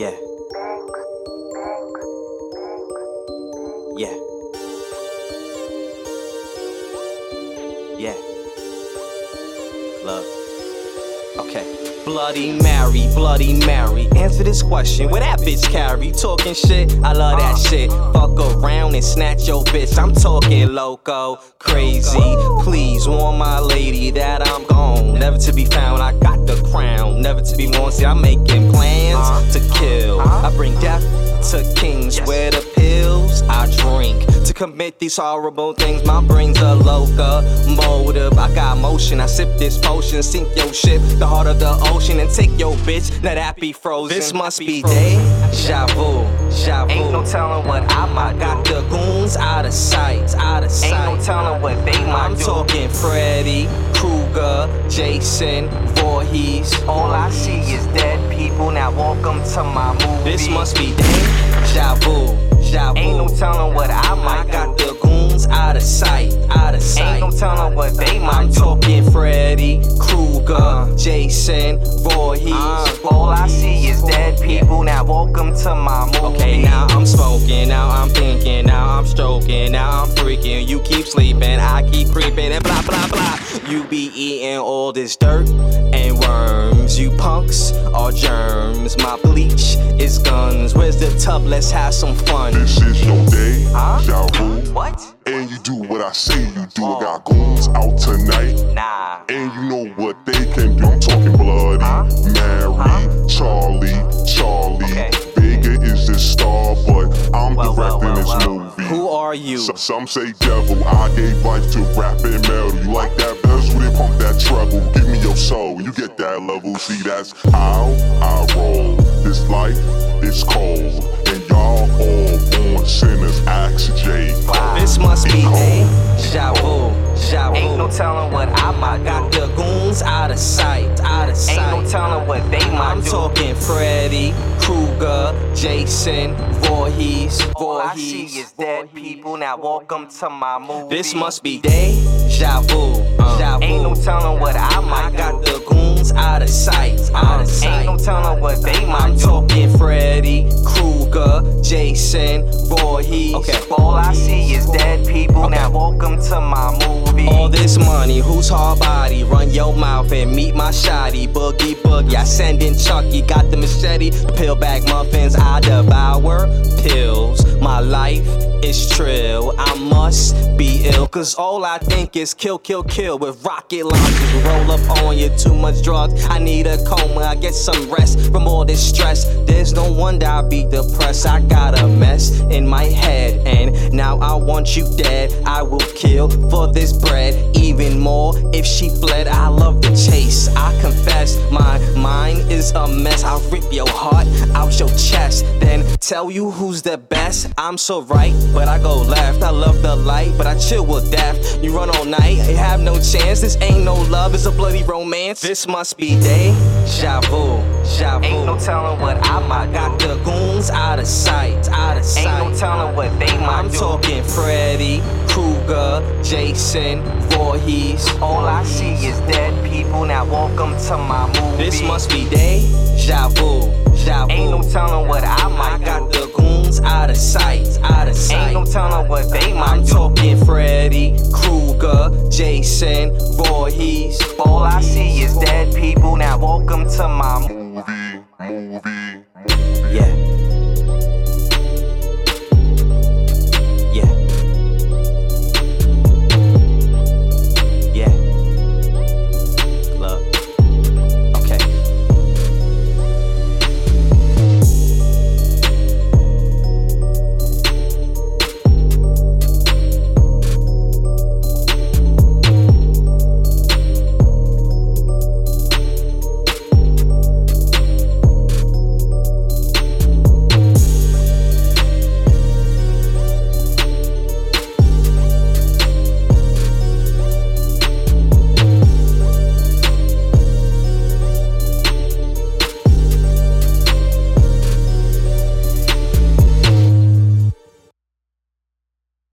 Yeah. Yeah. Yeah. Love. Okay. Bloody Mary, Bloody Mary. Answer this question. Where that bitch carry? Talking shit? I love that uh. shit. Fuck around and snatch your bitch. I'm talking loco, crazy. Please warn my lady that I'm gone. Never to be found. I got the crown. Never to be worn. See, I'm making plans uh-huh. to kill. Uh-huh. I bring death to kings where the pills I drink to commit these horrible things. My brain's a locomotive. I got motion. I sip this potion, sink your ship, the heart of the ocean, and take your bitch. Now that be frozen. This must be deja vu. Deja vu. Ain't no telling what I might got the goons out of sight, out of sight. Ain't no telling what they might I'm do. talking Freddy Krueger, Jason Voorhees. All I see is dead people. Now welcome to my movie. This must be deja vu. Ain't no telling what I might I got the goons out of sight, out of sight. Ain't no telling what they might I'm talking Freddy Krueger, Jason Voorhees. Uh, all I see is dead people. Now welcome to my movie. Okay, now I'm smoking, now I'm thinking, now I'm stroking, now I'm freaking. You keep sleeping, I keep creeping, and blah blah blah. You be eating all this dirt and worms. You punks are germs. My bleach is guns. Where's the tub? Let's have some fun. This is your day, Huh? What? And you do what I say you do. I got goons you? So- some say devil, I gave life to rap and metal. You like that bezel, they pump that treble. Give me your soul, you get that level. See, that's how I roll. This life is cold, and y'all all born sinners. Ask J. This must be deja vu. Deja. Ain't no telling what I might got the goons out of sight, out of sight. Ain't no telling what they might I'm talking Freddy Jason Voorhees. All I see is dead people. Now welcome to my movie. This must be deja vu. Uh, ain't no telling what I might got the goons out of sight, out of sight. Ain't no telling what they might I'm talking Freddy Krueger, Jason Voorhees. Okay. All I see is dead people. Now welcome to my movie. All this money, who's hard body? Run your mouth and meet my shoddy. Boogie boogie, I send in Chucky. Got the machete, pill bag muffins. I devour pills. My life is trill. I must be ill. Cause all I think is kill, kill, kill with rocket launchers. Roll up on you, too much drugs. I need a coma. I get some rest from all this stress. There's no wonder I be depressed. I got a mess in my head. And now I want you dead. I will kill for this bread. Even more if she fled. I love the chase. I confess, my mind is a mess. I'll rip your heart out your chest. Then tell you who's the best. I'm so right, but I go left. I love the light, but I chill with death. You run all night, you have no chance. This ain't no love, it's a bloody romance. This must be deja vu. Deja vu. Ain't no telling what I might got the goons out of sight, out of sight. Ain't no telling what they might I'm talking Freddy Krueger, Jason Voorhees. All I see is dead people. Now welcome to my movie. This must be deja vu. Deja vu. Ain't no telling what I might got Jason he's All I see